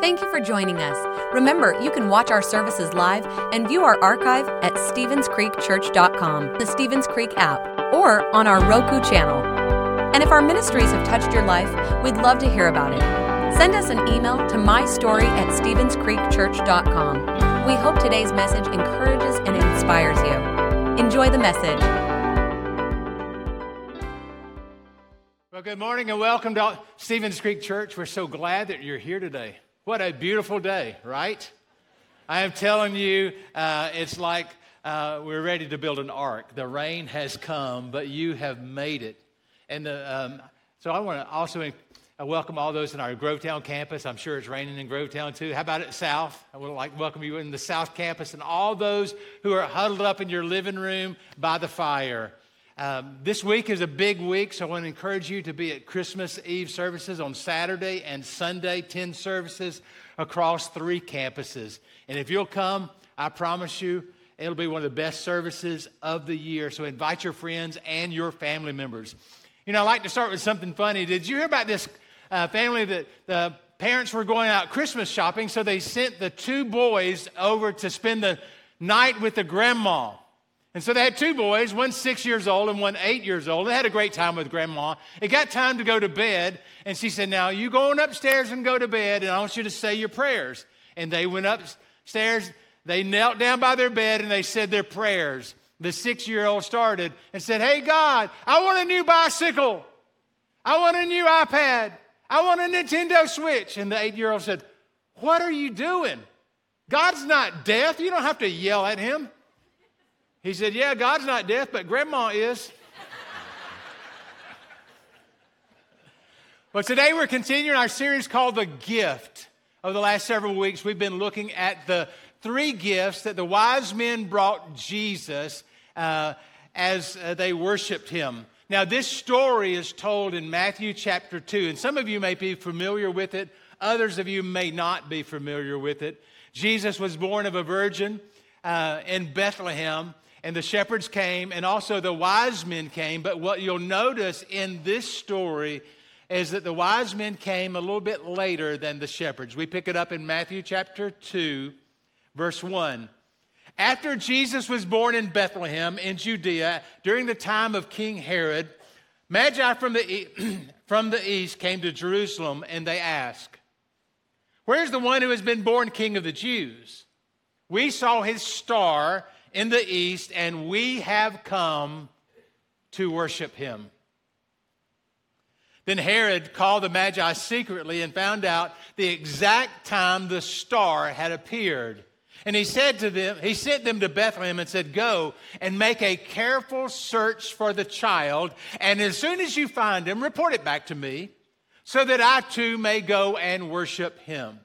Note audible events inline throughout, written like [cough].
Thank you for joining us. Remember, you can watch our services live and view our archive at StevensCreekChurch.com, the Stevens Creek app, or on our Roku channel. And if our ministries have touched your life, we'd love to hear about it. Send us an email to mystory at StevensCreekChurch.com. We hope today's message encourages and inspires you. Enjoy the message. Well, good morning and welcome to Stevens Creek Church. We're so glad that you're here today. What a beautiful day, right? I am telling you, uh, it's like uh, we're ready to build an ark. The rain has come, but you have made it. And the, um, so I want to also uh, welcome all those in our Grovetown campus. I'm sure it's raining in Grovetown too. How about it, South? I would like to welcome you in the South campus and all those who are huddled up in your living room by the fire. Um, this week is a big week, so I want to encourage you to be at Christmas Eve services on Saturday and Sunday, 10 services across three campuses. And if you'll come, I promise you, it'll be one of the best services of the year. So invite your friends and your family members. You know, I like to start with something funny. Did you hear about this uh, family that the parents were going out Christmas shopping, so they sent the two boys over to spend the night with the grandma? And so they had two boys, one six years old and one eight years old. They had a great time with grandma. It got time to go to bed, and she said, Now you go on upstairs and go to bed, and I want you to say your prayers. And they went upstairs, they knelt down by their bed, and they said their prayers. The six year old started and said, Hey, God, I want a new bicycle. I want a new iPad. I want a Nintendo Switch. And the eight year old said, What are you doing? God's not deaf. You don't have to yell at him. He said, Yeah, God's not deaf, but grandma is. But today we're continuing our series called The Gift. Over the last several weeks, we've been looking at the three gifts that the wise men brought Jesus uh, as uh, they worshiped him. Now, this story is told in Matthew chapter 2, and some of you may be familiar with it, others of you may not be familiar with it. Jesus was born of a virgin uh, in Bethlehem and the shepherds came, and also the wise men came. But what you'll notice in this story is that the wise men came a little bit later than the shepherds. We pick it up in Matthew chapter 2, verse 1. After Jesus was born in Bethlehem in Judea during the time of King Herod, Magi from the, [clears throat] from the east came to Jerusalem and they asked, Where's the one who has been born king of the Jews? We saw his star in the east, and we have come to worship him. Then Herod called the Magi secretly and found out the exact time the star had appeared. And he said to them, he sent them to Bethlehem and said, Go and make a careful search for the child, and as soon as you find him, report it back to me, so that I too may go and worship him.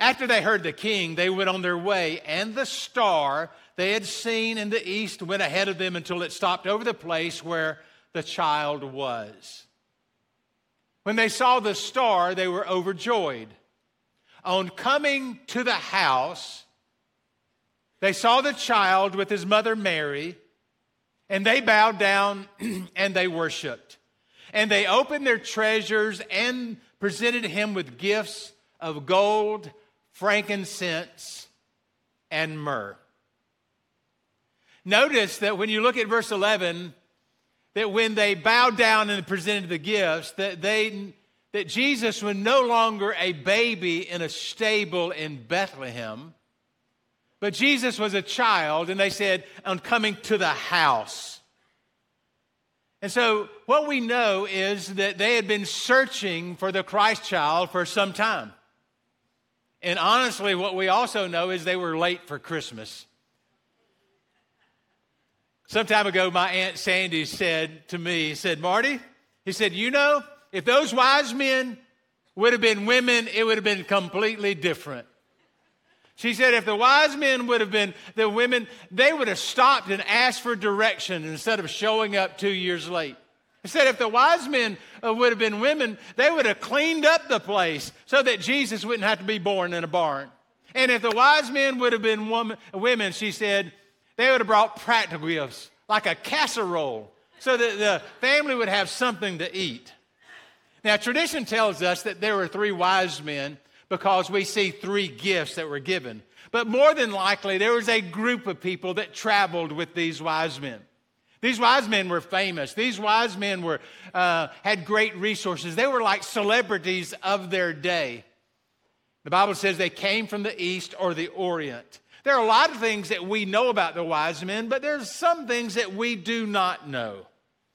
After they heard the king, they went on their way, and the star they had seen in the east went ahead of them until it stopped over the place where the child was. When they saw the star, they were overjoyed. On coming to the house, they saw the child with his mother Mary, and they bowed down [clears throat] and they worshiped. And they opened their treasures and presented him with gifts of gold frankincense, and myrrh. Notice that when you look at verse 11, that when they bowed down and presented the gifts, that they that Jesus was no longer a baby in a stable in Bethlehem, but Jesus was a child, and they said, on coming to the house. And so, what we know is that they had been searching for the Christ child for some time. And honestly, what we also know is they were late for Christmas. Some time ago, my Aunt Sandy said to me, said, Marty, he said, you know, if those wise men would have been women, it would have been completely different. She said, if the wise men would have been the women, they would have stopped and asked for direction instead of showing up two years late. He said if the wise men uh, would have been women, they would have cleaned up the place so that Jesus wouldn't have to be born in a barn. And if the wise men would have been woman, women, she said, they would have brought practical gifts, like a casserole, so that the family would have something to eat. Now, tradition tells us that there were three wise men, because we see three gifts that were given. But more than likely, there was a group of people that traveled with these wise men. These wise men were famous. These wise men were, uh, had great resources. They were like celebrities of their day. The Bible says they came from the east or the orient. There are a lot of things that we know about the wise men, but there's some things that we do not know.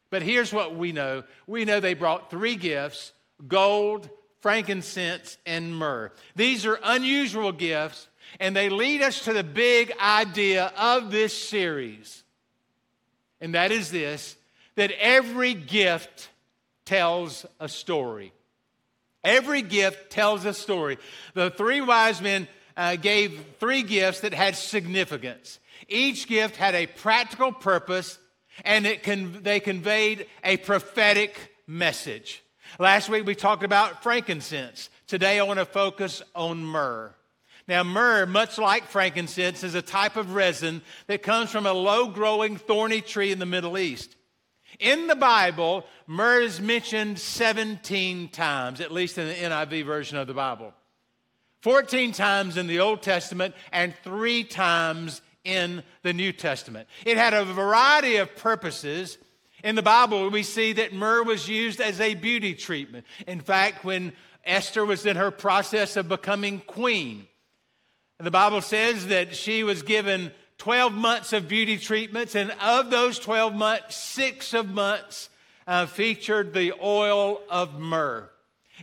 But here's what we know we know they brought three gifts gold, frankincense, and myrrh. These are unusual gifts, and they lead us to the big idea of this series. And that is this that every gift tells a story. Every gift tells a story. The three wise men uh, gave three gifts that had significance. Each gift had a practical purpose and it con- they conveyed a prophetic message. Last week we talked about frankincense. Today I want to focus on myrrh. Now, myrrh, much like frankincense, is a type of resin that comes from a low growing thorny tree in the Middle East. In the Bible, myrrh is mentioned 17 times, at least in the NIV version of the Bible. 14 times in the Old Testament and three times in the New Testament. It had a variety of purposes. In the Bible, we see that myrrh was used as a beauty treatment. In fact, when Esther was in her process of becoming queen, the Bible says that she was given 12 months of beauty treatments, and of those 12 months, six of months uh, featured the oil of myrrh.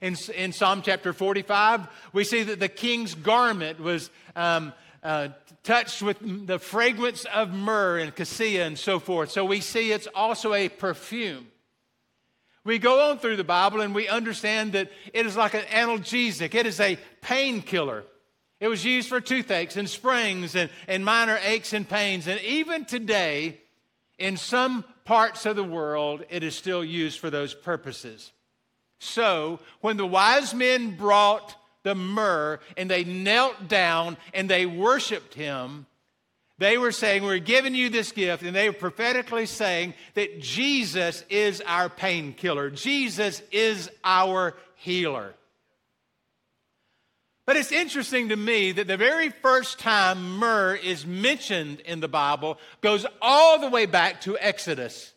In, in Psalm chapter 45, we see that the king's garment was um, uh, touched with the fragrance of myrrh and cassia and so forth. So we see it's also a perfume. We go on through the Bible and we understand that it is like an analgesic, it is a painkiller. It was used for toothaches and springs and, and minor aches and pains. And even today, in some parts of the world, it is still used for those purposes. So, when the wise men brought the myrrh and they knelt down and they worshiped him, they were saying, We're giving you this gift. And they were prophetically saying that Jesus is our painkiller, Jesus is our healer. But it's interesting to me that the very first time myrrh is mentioned in the Bible goes all the way back to Exodus.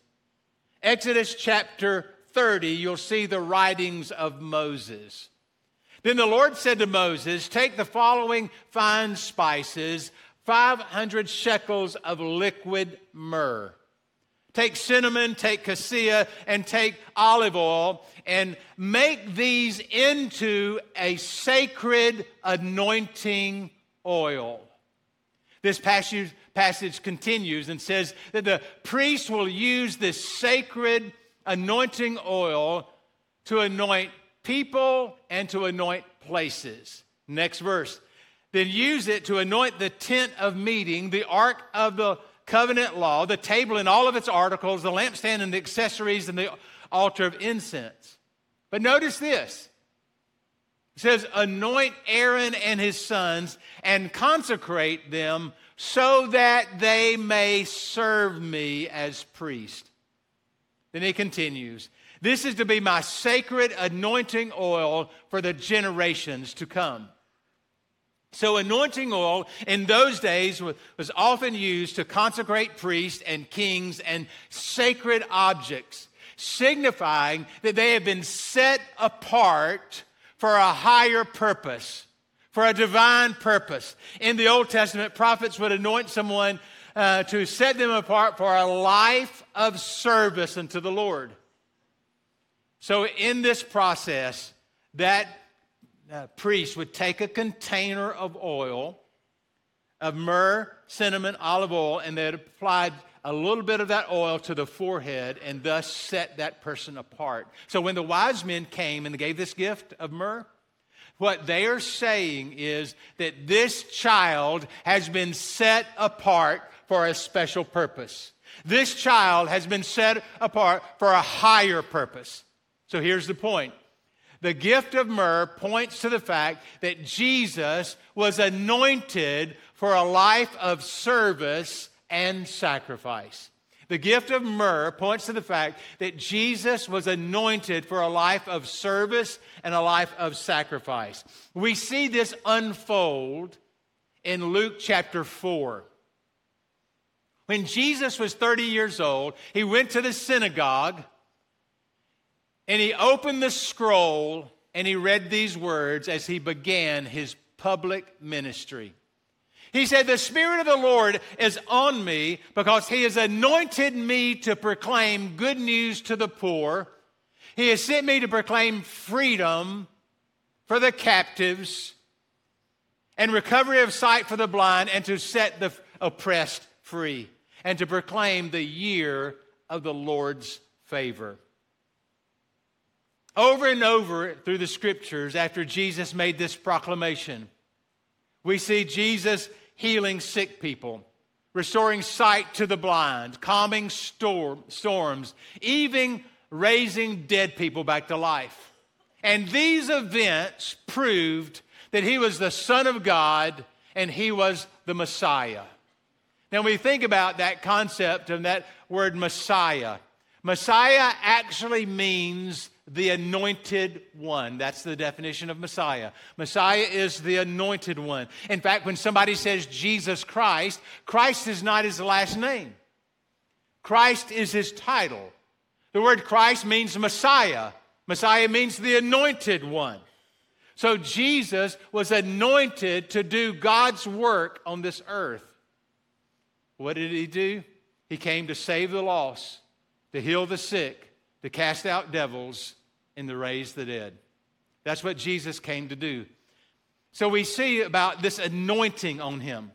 Exodus chapter 30, you'll see the writings of Moses. Then the Lord said to Moses, Take the following fine spices, 500 shekels of liquid myrrh. Take cinnamon, take cassia, and take olive oil, and make these into a sacred anointing oil. This passage, passage continues and says that the priest will use this sacred anointing oil to anoint people and to anoint places. Next verse. Then use it to anoint the tent of meeting, the ark of the covenant law, the table and all of its articles, the lampstand and the accessories, and the altar of incense. But notice this it says, Anoint Aaron and his sons and consecrate them so that they may serve me as priest. Then he continues, This is to be my sacred anointing oil for the generations to come. So, anointing oil in those days was often used to consecrate priests and kings and sacred objects, signifying that they have been set apart for a higher purpose, for a divine purpose. In the Old Testament, prophets would anoint someone uh, to set them apart for a life of service unto the Lord. So, in this process, that uh, priest would take a container of oil, of myrrh, cinnamon, olive oil, and they'd apply a little bit of that oil to the forehead and thus set that person apart. So when the wise men came and gave this gift of myrrh, what they are saying is that this child has been set apart for a special purpose. This child has been set apart for a higher purpose. So here's the point the gift of myrrh points to the fact that Jesus was anointed for a life of service and sacrifice. The gift of myrrh points to the fact that Jesus was anointed for a life of service and a life of sacrifice. We see this unfold in Luke chapter 4. When Jesus was 30 years old, he went to the synagogue and he opened the scroll and he read these words as he began his public ministry. He said, The Spirit of the Lord is on me because He has anointed me to proclaim good news to the poor. He has sent me to proclaim freedom for the captives and recovery of sight for the blind and to set the oppressed free and to proclaim the year of the Lord's favor. Over and over through the scriptures, after Jesus made this proclamation, we see Jesus healing sick people, restoring sight to the blind, calming storm, storms, even raising dead people back to life. And these events proved that he was the Son of God and he was the Messiah. Now, we think about that concept and that word Messiah. Messiah actually means the anointed one. That's the definition of Messiah. Messiah is the anointed one. In fact, when somebody says Jesus Christ, Christ is not his last name, Christ is his title. The word Christ means Messiah. Messiah means the anointed one. So Jesus was anointed to do God's work on this earth. What did he do? He came to save the lost, to heal the sick, to cast out devils, and to raise the dead. That's what Jesus came to do. So we see about this anointing on him.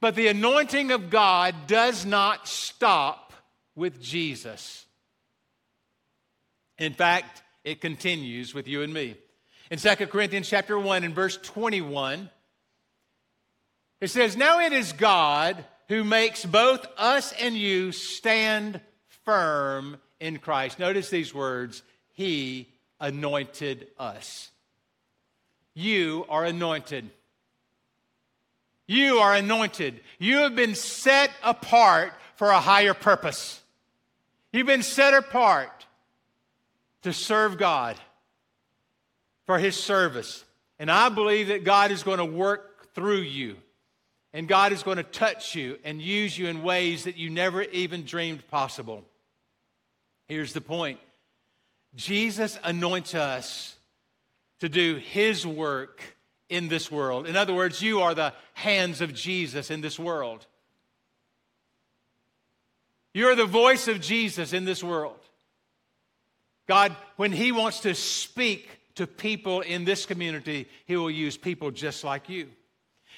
But the anointing of God does not stop with Jesus. In fact, it continues with you and me. In 2 Corinthians chapter 1 and verse 21, it says, Now it is God who makes both us and you stand firm in Christ. Notice these words He anointed us. You are anointed. You are anointed. You have been set apart for a higher purpose. You've been set apart to serve God for His service. And I believe that God is going to work through you. And God is going to touch you and use you in ways that you never even dreamed possible. Here's the point Jesus anoints us to do his work in this world. In other words, you are the hands of Jesus in this world. You're the voice of Jesus in this world. God, when he wants to speak to people in this community, he will use people just like you.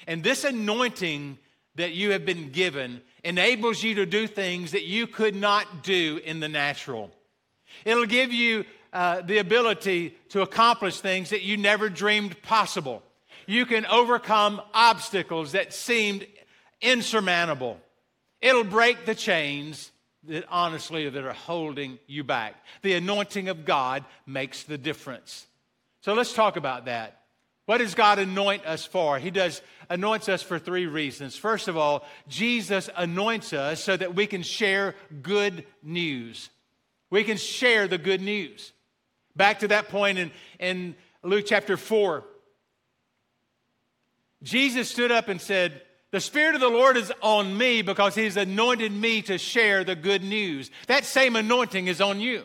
And this anointing that you have been given enables you to do things that you could not do in the natural. It'll give you uh, the ability to accomplish things that you never dreamed possible. You can overcome obstacles that seemed insurmountable. It'll break the chains that honestly that are holding you back. The anointing of God makes the difference. So let's talk about that. What does God anoint us for? He does anoints us for three reasons. First of all, Jesus anoints us so that we can share good news. We can share the good news. Back to that point in, in Luke chapter 4. Jesus stood up and said, The Spirit of the Lord is on me because He's anointed me to share the good news. That same anointing is on you.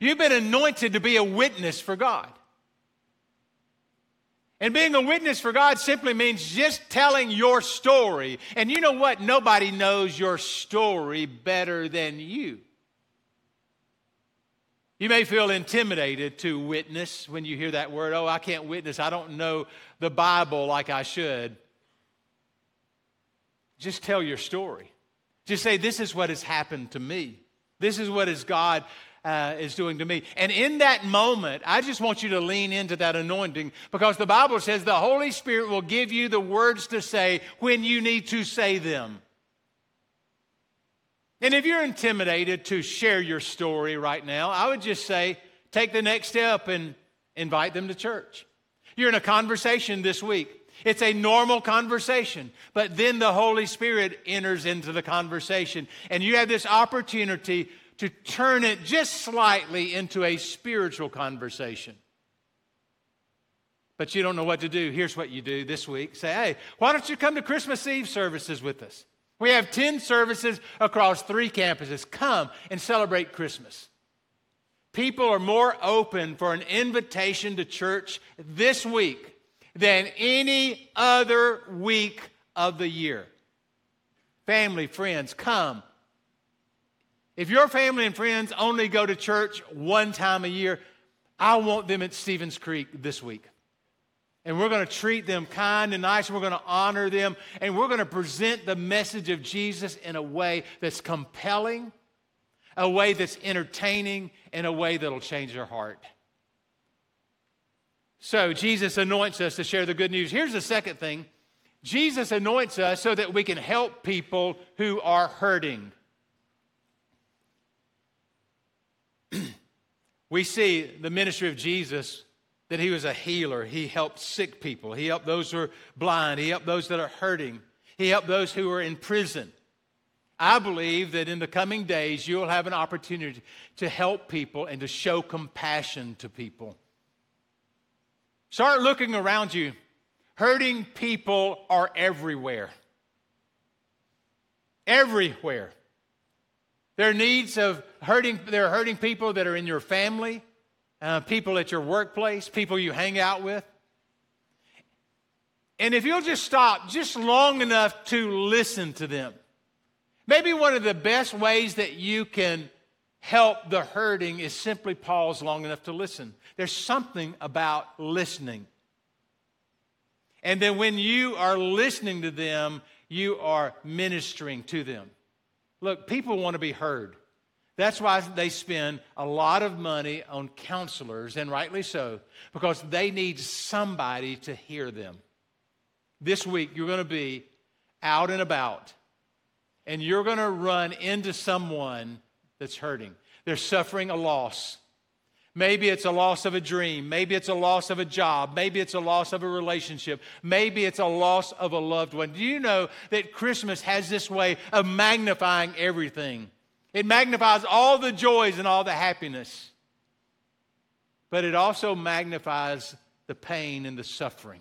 You've been anointed to be a witness for God. And being a witness for God simply means just telling your story. And you know what? Nobody knows your story better than you. You may feel intimidated to witness when you hear that word. Oh, I can't witness. I don't know the Bible like I should. Just tell your story. Just say, This is what has happened to me. This is what is God uh, is doing to me. And in that moment, I just want you to lean into that anointing because the Bible says the Holy Spirit will give you the words to say when you need to say them. And if you're intimidated to share your story right now, I would just say take the next step and invite them to church. You're in a conversation this week It's a normal conversation, but then the Holy Spirit enters into the conversation, and you have this opportunity to turn it just slightly into a spiritual conversation. But you don't know what to do. Here's what you do this week say, hey, why don't you come to Christmas Eve services with us? We have 10 services across three campuses. Come and celebrate Christmas. People are more open for an invitation to church this week than any other week of the year. Family, friends, come. If your family and friends only go to church one time a year, I want them at Stevens Creek this week. And we're going to treat them kind and nice, and we're going to honor them, and we're going to present the message of Jesus in a way that's compelling, a way that's entertaining, and a way that'll change their heart. So, Jesus anoints us to share the good news. Here's the second thing Jesus anoints us so that we can help people who are hurting. We see the ministry of Jesus that he was a healer. He helped sick people. He helped those who are blind. He helped those that are hurting. He helped those who are in prison. I believe that in the coming days, you'll have an opportunity to help people and to show compassion to people. Start looking around you. Hurting people are everywhere. Everywhere. There are needs of hurting, there are hurting people that are in your family uh, people at your workplace, people you hang out with. And if you'll just stop just long enough to listen to them, maybe one of the best ways that you can help the hurting is simply pause long enough to listen. There's something about listening. And then when you are listening to them, you are ministering to them. Look, people want to be heard. That's why they spend a lot of money on counselors, and rightly so, because they need somebody to hear them. This week, you're going to be out and about, and you're going to run into someone that's hurting. They're suffering a loss. Maybe it's a loss of a dream. Maybe it's a loss of a job. Maybe it's a loss of a relationship. Maybe it's a loss of a loved one. Do you know that Christmas has this way of magnifying everything? It magnifies all the joys and all the happiness, but it also magnifies the pain and the suffering.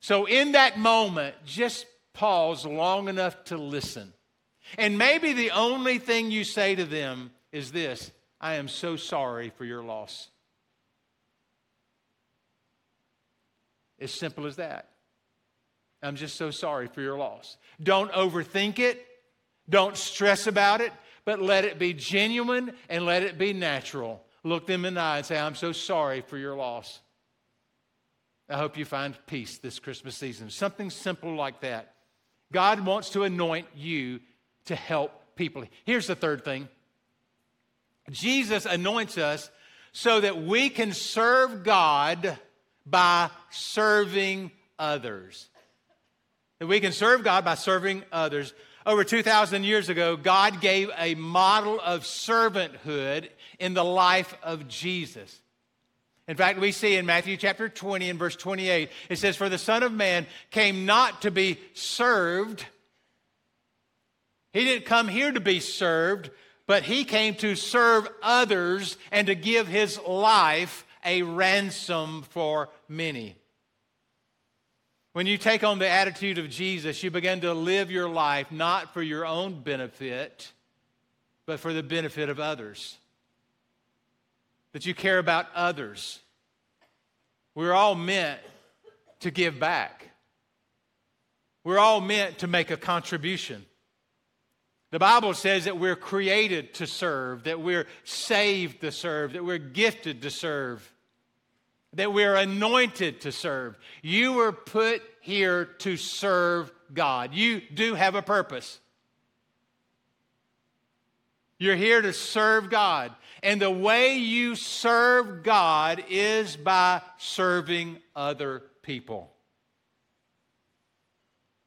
So, in that moment, just pause long enough to listen. And maybe the only thing you say to them is this I am so sorry for your loss. As simple as that. I'm just so sorry for your loss. Don't overthink it. Don't stress about it, but let it be genuine and let it be natural. Look them in the eye and say, I'm so sorry for your loss. I hope you find peace this Christmas season. Something simple like that. God wants to anoint you to help people. Here's the third thing Jesus anoints us so that we can serve God by serving others. That we can serve God by serving others. Over 2,000 years ago, God gave a model of servanthood in the life of Jesus. In fact, we see in Matthew chapter 20 and verse 28, it says, For the Son of Man came not to be served. He didn't come here to be served, but he came to serve others and to give his life a ransom for many. When you take on the attitude of Jesus, you begin to live your life not for your own benefit, but for the benefit of others. That you care about others. We're all meant to give back. We're all meant to make a contribution. The Bible says that we're created to serve, that we're saved to serve, that we're gifted to serve that we're anointed to serve. You were put here to serve God. You do have a purpose. You're here to serve God. And the way you serve God is by serving other people.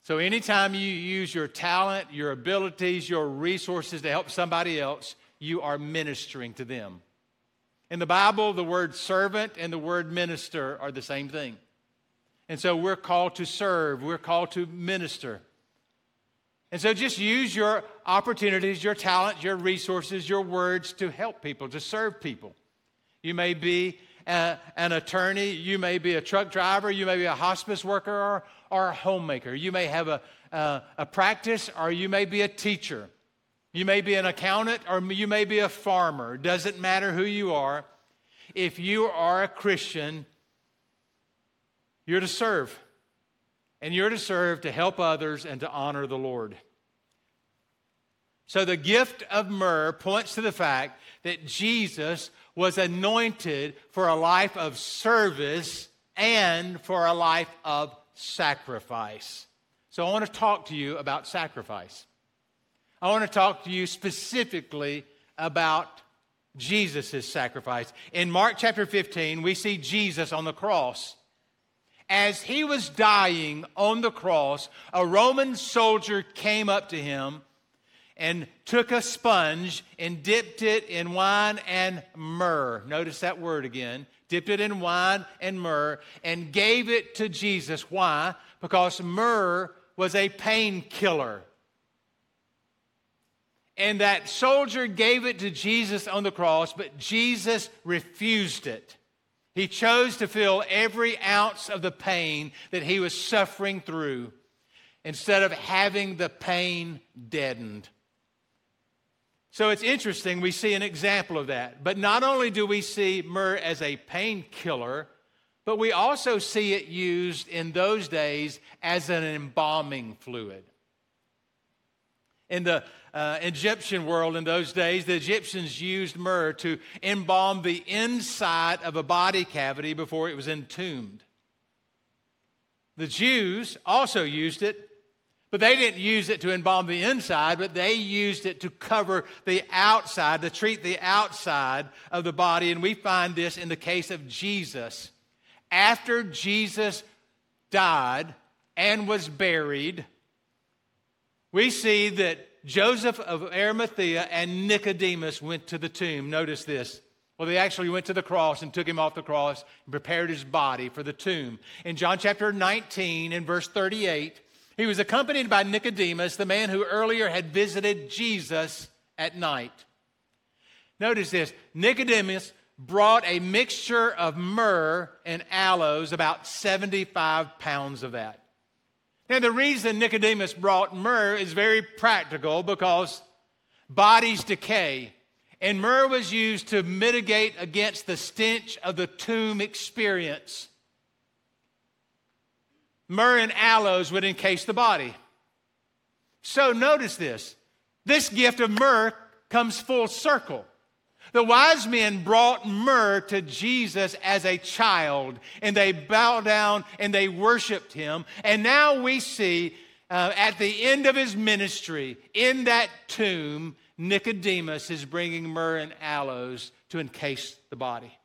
So, anytime you use your talent, your abilities, your resources to help somebody else, you are ministering to them. In the Bible, the word servant and the word minister are the same thing. And so we're called to serve, we're called to minister. And so just use your opportunities, your talents, your resources, your words to help people, to serve people. You may be an attorney, you may be a truck driver, you may be a hospice worker or, or a homemaker. You may have a, a, a practice or you may be a teacher. You may be an accountant or you may be a farmer. Doesn't matter who you are. If you are a Christian, you're to serve. And you're to serve to help others and to honor the Lord. So the gift of myrrh points to the fact that Jesus was anointed for a life of service and for a life of sacrifice. So I want to talk to you about sacrifice. I want to talk to you specifically about Jesus' sacrifice. In Mark chapter 15, we see Jesus on the cross. As he was dying on the cross, a Roman soldier came up to him and took a sponge and dipped it in wine and myrrh. Notice that word again. Dipped it in wine and myrrh and gave it to Jesus. Why? Because myrrh was a painkiller. And that soldier gave it to Jesus on the cross, but Jesus refused it. He chose to feel every ounce of the pain that he was suffering through instead of having the pain deadened. So it's interesting, we see an example of that. But not only do we see myrrh as a painkiller, but we also see it used in those days as an embalming fluid. In the uh, Egyptian world in those days, the Egyptians used myrrh to embalm the inside of a body cavity before it was entombed. The Jews also used it, but they didn't use it to embalm the inside, but they used it to cover the outside, to treat the outside of the body. And we find this in the case of Jesus. After Jesus died and was buried, we see that Joseph of Arimathea and Nicodemus went to the tomb. Notice this. Well, they actually went to the cross and took him off the cross and prepared his body for the tomb. In John chapter 19, and verse 38, he was accompanied by Nicodemus, the man who earlier had visited Jesus at night. Notice this Nicodemus brought a mixture of myrrh and aloes, about 75 pounds of that. Now, the reason Nicodemus brought myrrh is very practical because bodies decay. And myrrh was used to mitigate against the stench of the tomb experience. Myrrh and aloes would encase the body. So notice this this gift of myrrh comes full circle. The wise men brought myrrh to Jesus as a child, and they bowed down and they worshiped him. And now we see uh, at the end of his ministry, in that tomb, Nicodemus is bringing myrrh and aloes to encase the body.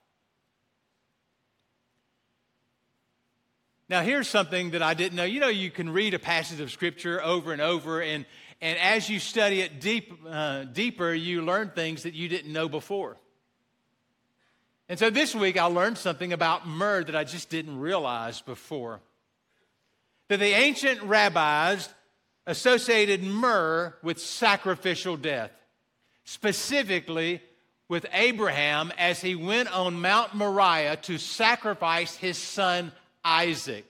Now, here's something that I didn't know. You know, you can read a passage of Scripture over and over, and and as you study it deep, uh, deeper, you learn things that you didn't know before. And so this week, I learned something about myrrh that I just didn't realize before. That the ancient rabbis associated myrrh with sacrificial death, specifically with Abraham as he went on Mount Moriah to sacrifice his son Isaac.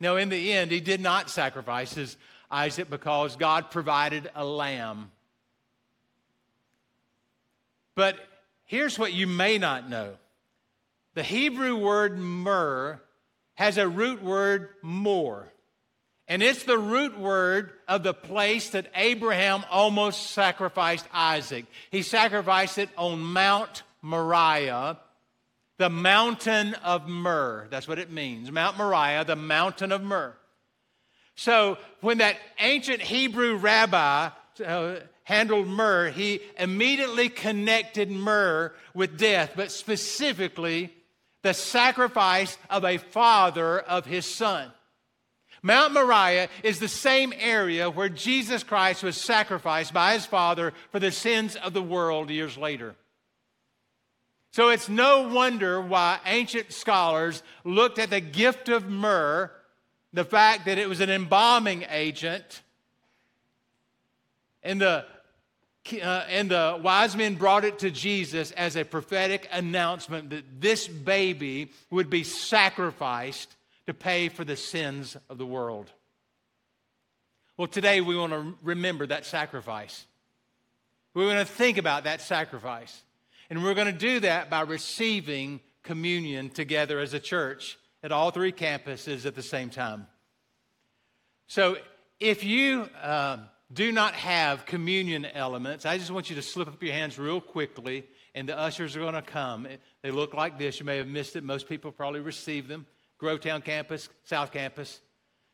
Now, in the end, he did not sacrifice his Isaac because God provided a lamb. But here's what you may not know the Hebrew word myrrh has a root word more. And it's the root word of the place that Abraham almost sacrificed Isaac. He sacrificed it on Mount Moriah, the mountain of myrrh. That's what it means. Mount Moriah, the mountain of myrrh. So when that ancient Hebrew rabbi uh, handled myrrh, he immediately connected myrrh with death, but specifically the sacrifice of a father of his son. Mount Moriah is the same area where Jesus Christ was sacrificed by his father for the sins of the world years later. So it's no wonder why ancient scholars looked at the gift of myrrh, the fact that it was an embalming agent, and the, uh, and the wise men brought it to Jesus as a prophetic announcement that this baby would be sacrificed to pay for the sins of the world. Well, today we want to remember that sacrifice. We want to think about that sacrifice. And we're going to do that by receiving communion together as a church at all three campuses at the same time. So if you uh, do not have communion elements, I just want you to slip up your hands real quickly, and the ushers are going to come. They look like this. You may have missed it. Most people probably received them. Grovetown campus, South campus.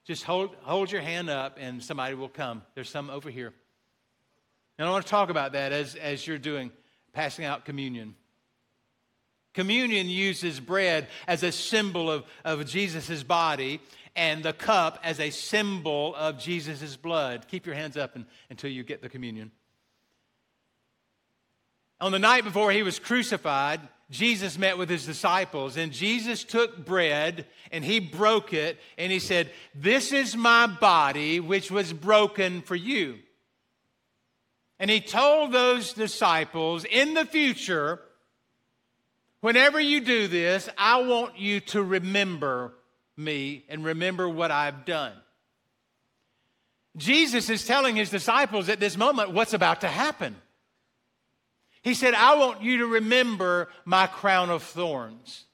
Just hold, hold your hand up, and somebody will come. There's some over here. And I want to talk about that as, as you're doing passing out communion. Communion uses bread as a symbol of, of Jesus' body and the cup as a symbol of Jesus' blood. Keep your hands up and, until you get the communion. On the night before he was crucified, Jesus met with his disciples, and Jesus took bread and he broke it, and he said, This is my body, which was broken for you. And he told those disciples, in the future, whenever you do this, I want you to remember me and remember what I've done. Jesus is telling his disciples at this moment what's about to happen. He said, I want you to remember my crown of thorns.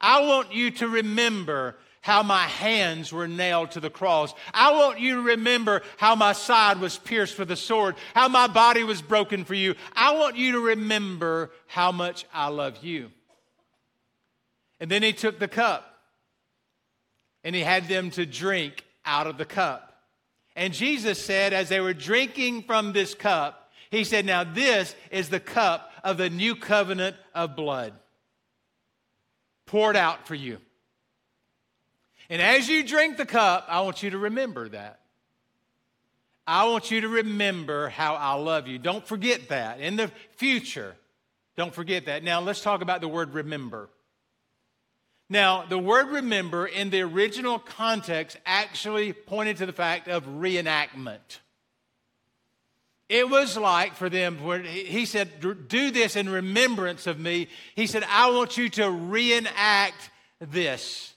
I want you to remember how my hands were nailed to the cross. I want you to remember how my side was pierced with a sword, how my body was broken for you. I want you to remember how much I love you. And then he took the cup and he had them to drink out of the cup. And Jesus said, as they were drinking from this cup, he said, Now this is the cup of the new covenant of blood poured out for you. And as you drink the cup, I want you to remember that. I want you to remember how I love you. Don't forget that. In the future, don't forget that. Now, let's talk about the word remember. Now, the word remember in the original context actually pointed to the fact of reenactment. It was like for them, he said, Do this in remembrance of me. He said, I want you to reenact this.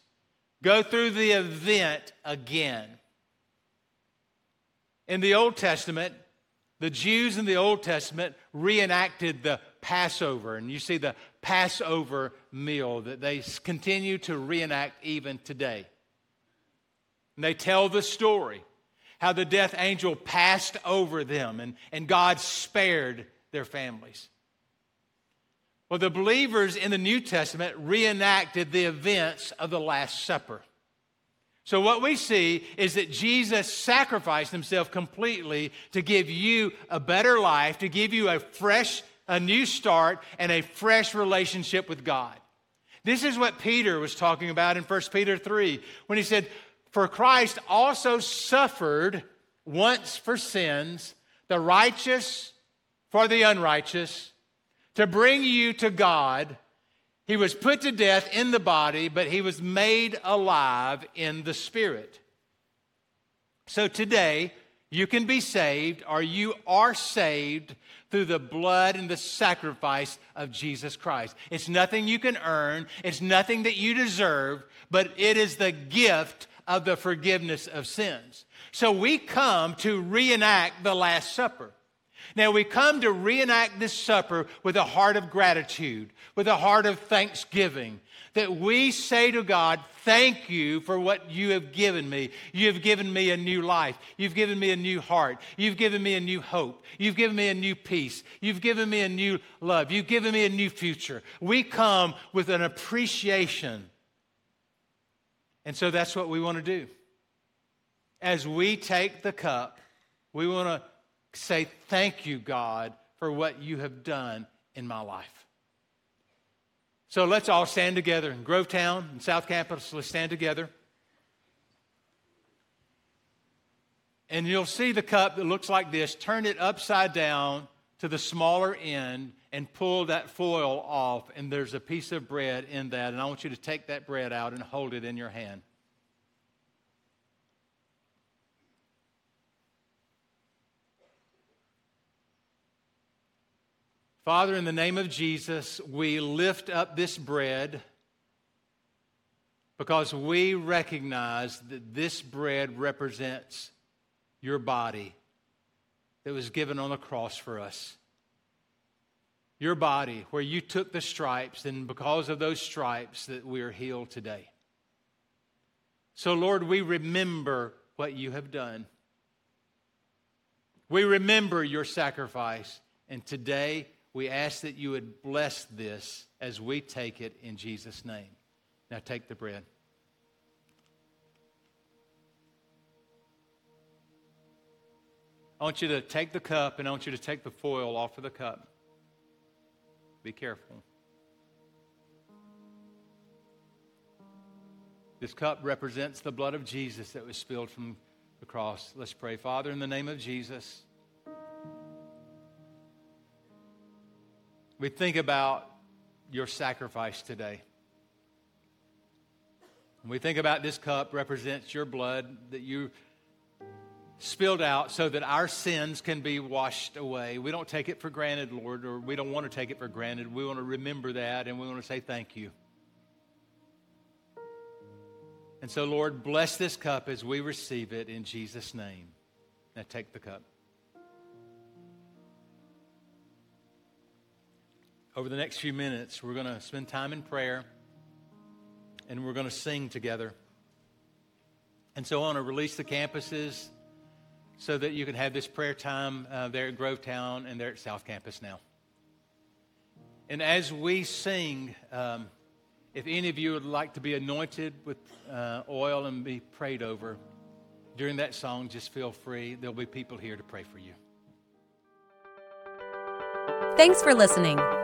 Go through the event again. In the Old Testament, the Jews in the Old Testament reenacted the Passover, and you see the Passover meal that they continue to reenact even today. And they tell the story how the death angel passed over them and, and God spared their families. Well, the believers in the New Testament reenacted the events of the Last Supper. So, what we see is that Jesus sacrificed himself completely to give you a better life, to give you a fresh, a new start, and a fresh relationship with God. This is what Peter was talking about in 1 Peter 3 when he said, For Christ also suffered once for sins, the righteous for the unrighteous to bring you to God. He was put to death in the body, but he was made alive in the spirit. So today, you can be saved, or you are saved through the blood and the sacrifice of Jesus Christ. It's nothing you can earn, it's nothing that you deserve, but it is the gift of the forgiveness of sins. So we come to reenact the Last Supper. Now, we come to reenact this supper with a heart of gratitude, with a heart of thanksgiving, that we say to God, Thank you for what you have given me. You have given me a new life. You've given me a new heart. You've given me a new hope. You've given me a new peace. You've given me a new love. You've given me a new future. We come with an appreciation. And so that's what we want to do. As we take the cup, we want to say, Thank you, God, for what you have done in my life. So let's all stand together in Grovetown and South Campus. Let's stand together. And you'll see the cup that looks like this. Turn it upside down to the smaller end, and pull that foil off, and there's a piece of bread in that. And I want you to take that bread out and hold it in your hand. Father, in the name of Jesus, we lift up this bread because we recognize that this bread represents your body that was given on the cross for us. Your body, where you took the stripes, and because of those stripes, that we are healed today. So, Lord, we remember what you have done. We remember your sacrifice, and today we ask that you would bless this as we take it in Jesus' name. Now take the bread. I want you to take the cup and I want you to take the foil off of the cup. Be careful. This cup represents the blood of Jesus that was spilled from the cross. Let's pray. Father, in the name of Jesus. We think about your sacrifice today. we think about this cup represents your blood that you spilled out so that our sins can be washed away. We don't take it for granted, Lord, or we don't want to take it for granted. We want to remember that and we want to say thank you. And so, Lord, bless this cup as we receive it in Jesus' name. Now take the cup. Over the next few minutes, we're going to spend time in prayer and we're going to sing together. And so I want to release the campuses so that you can have this prayer time uh, there at Grovetown and there at South Campus now. And as we sing, um, if any of you would like to be anointed with uh, oil and be prayed over during that song, just feel free. There'll be people here to pray for you. Thanks for listening.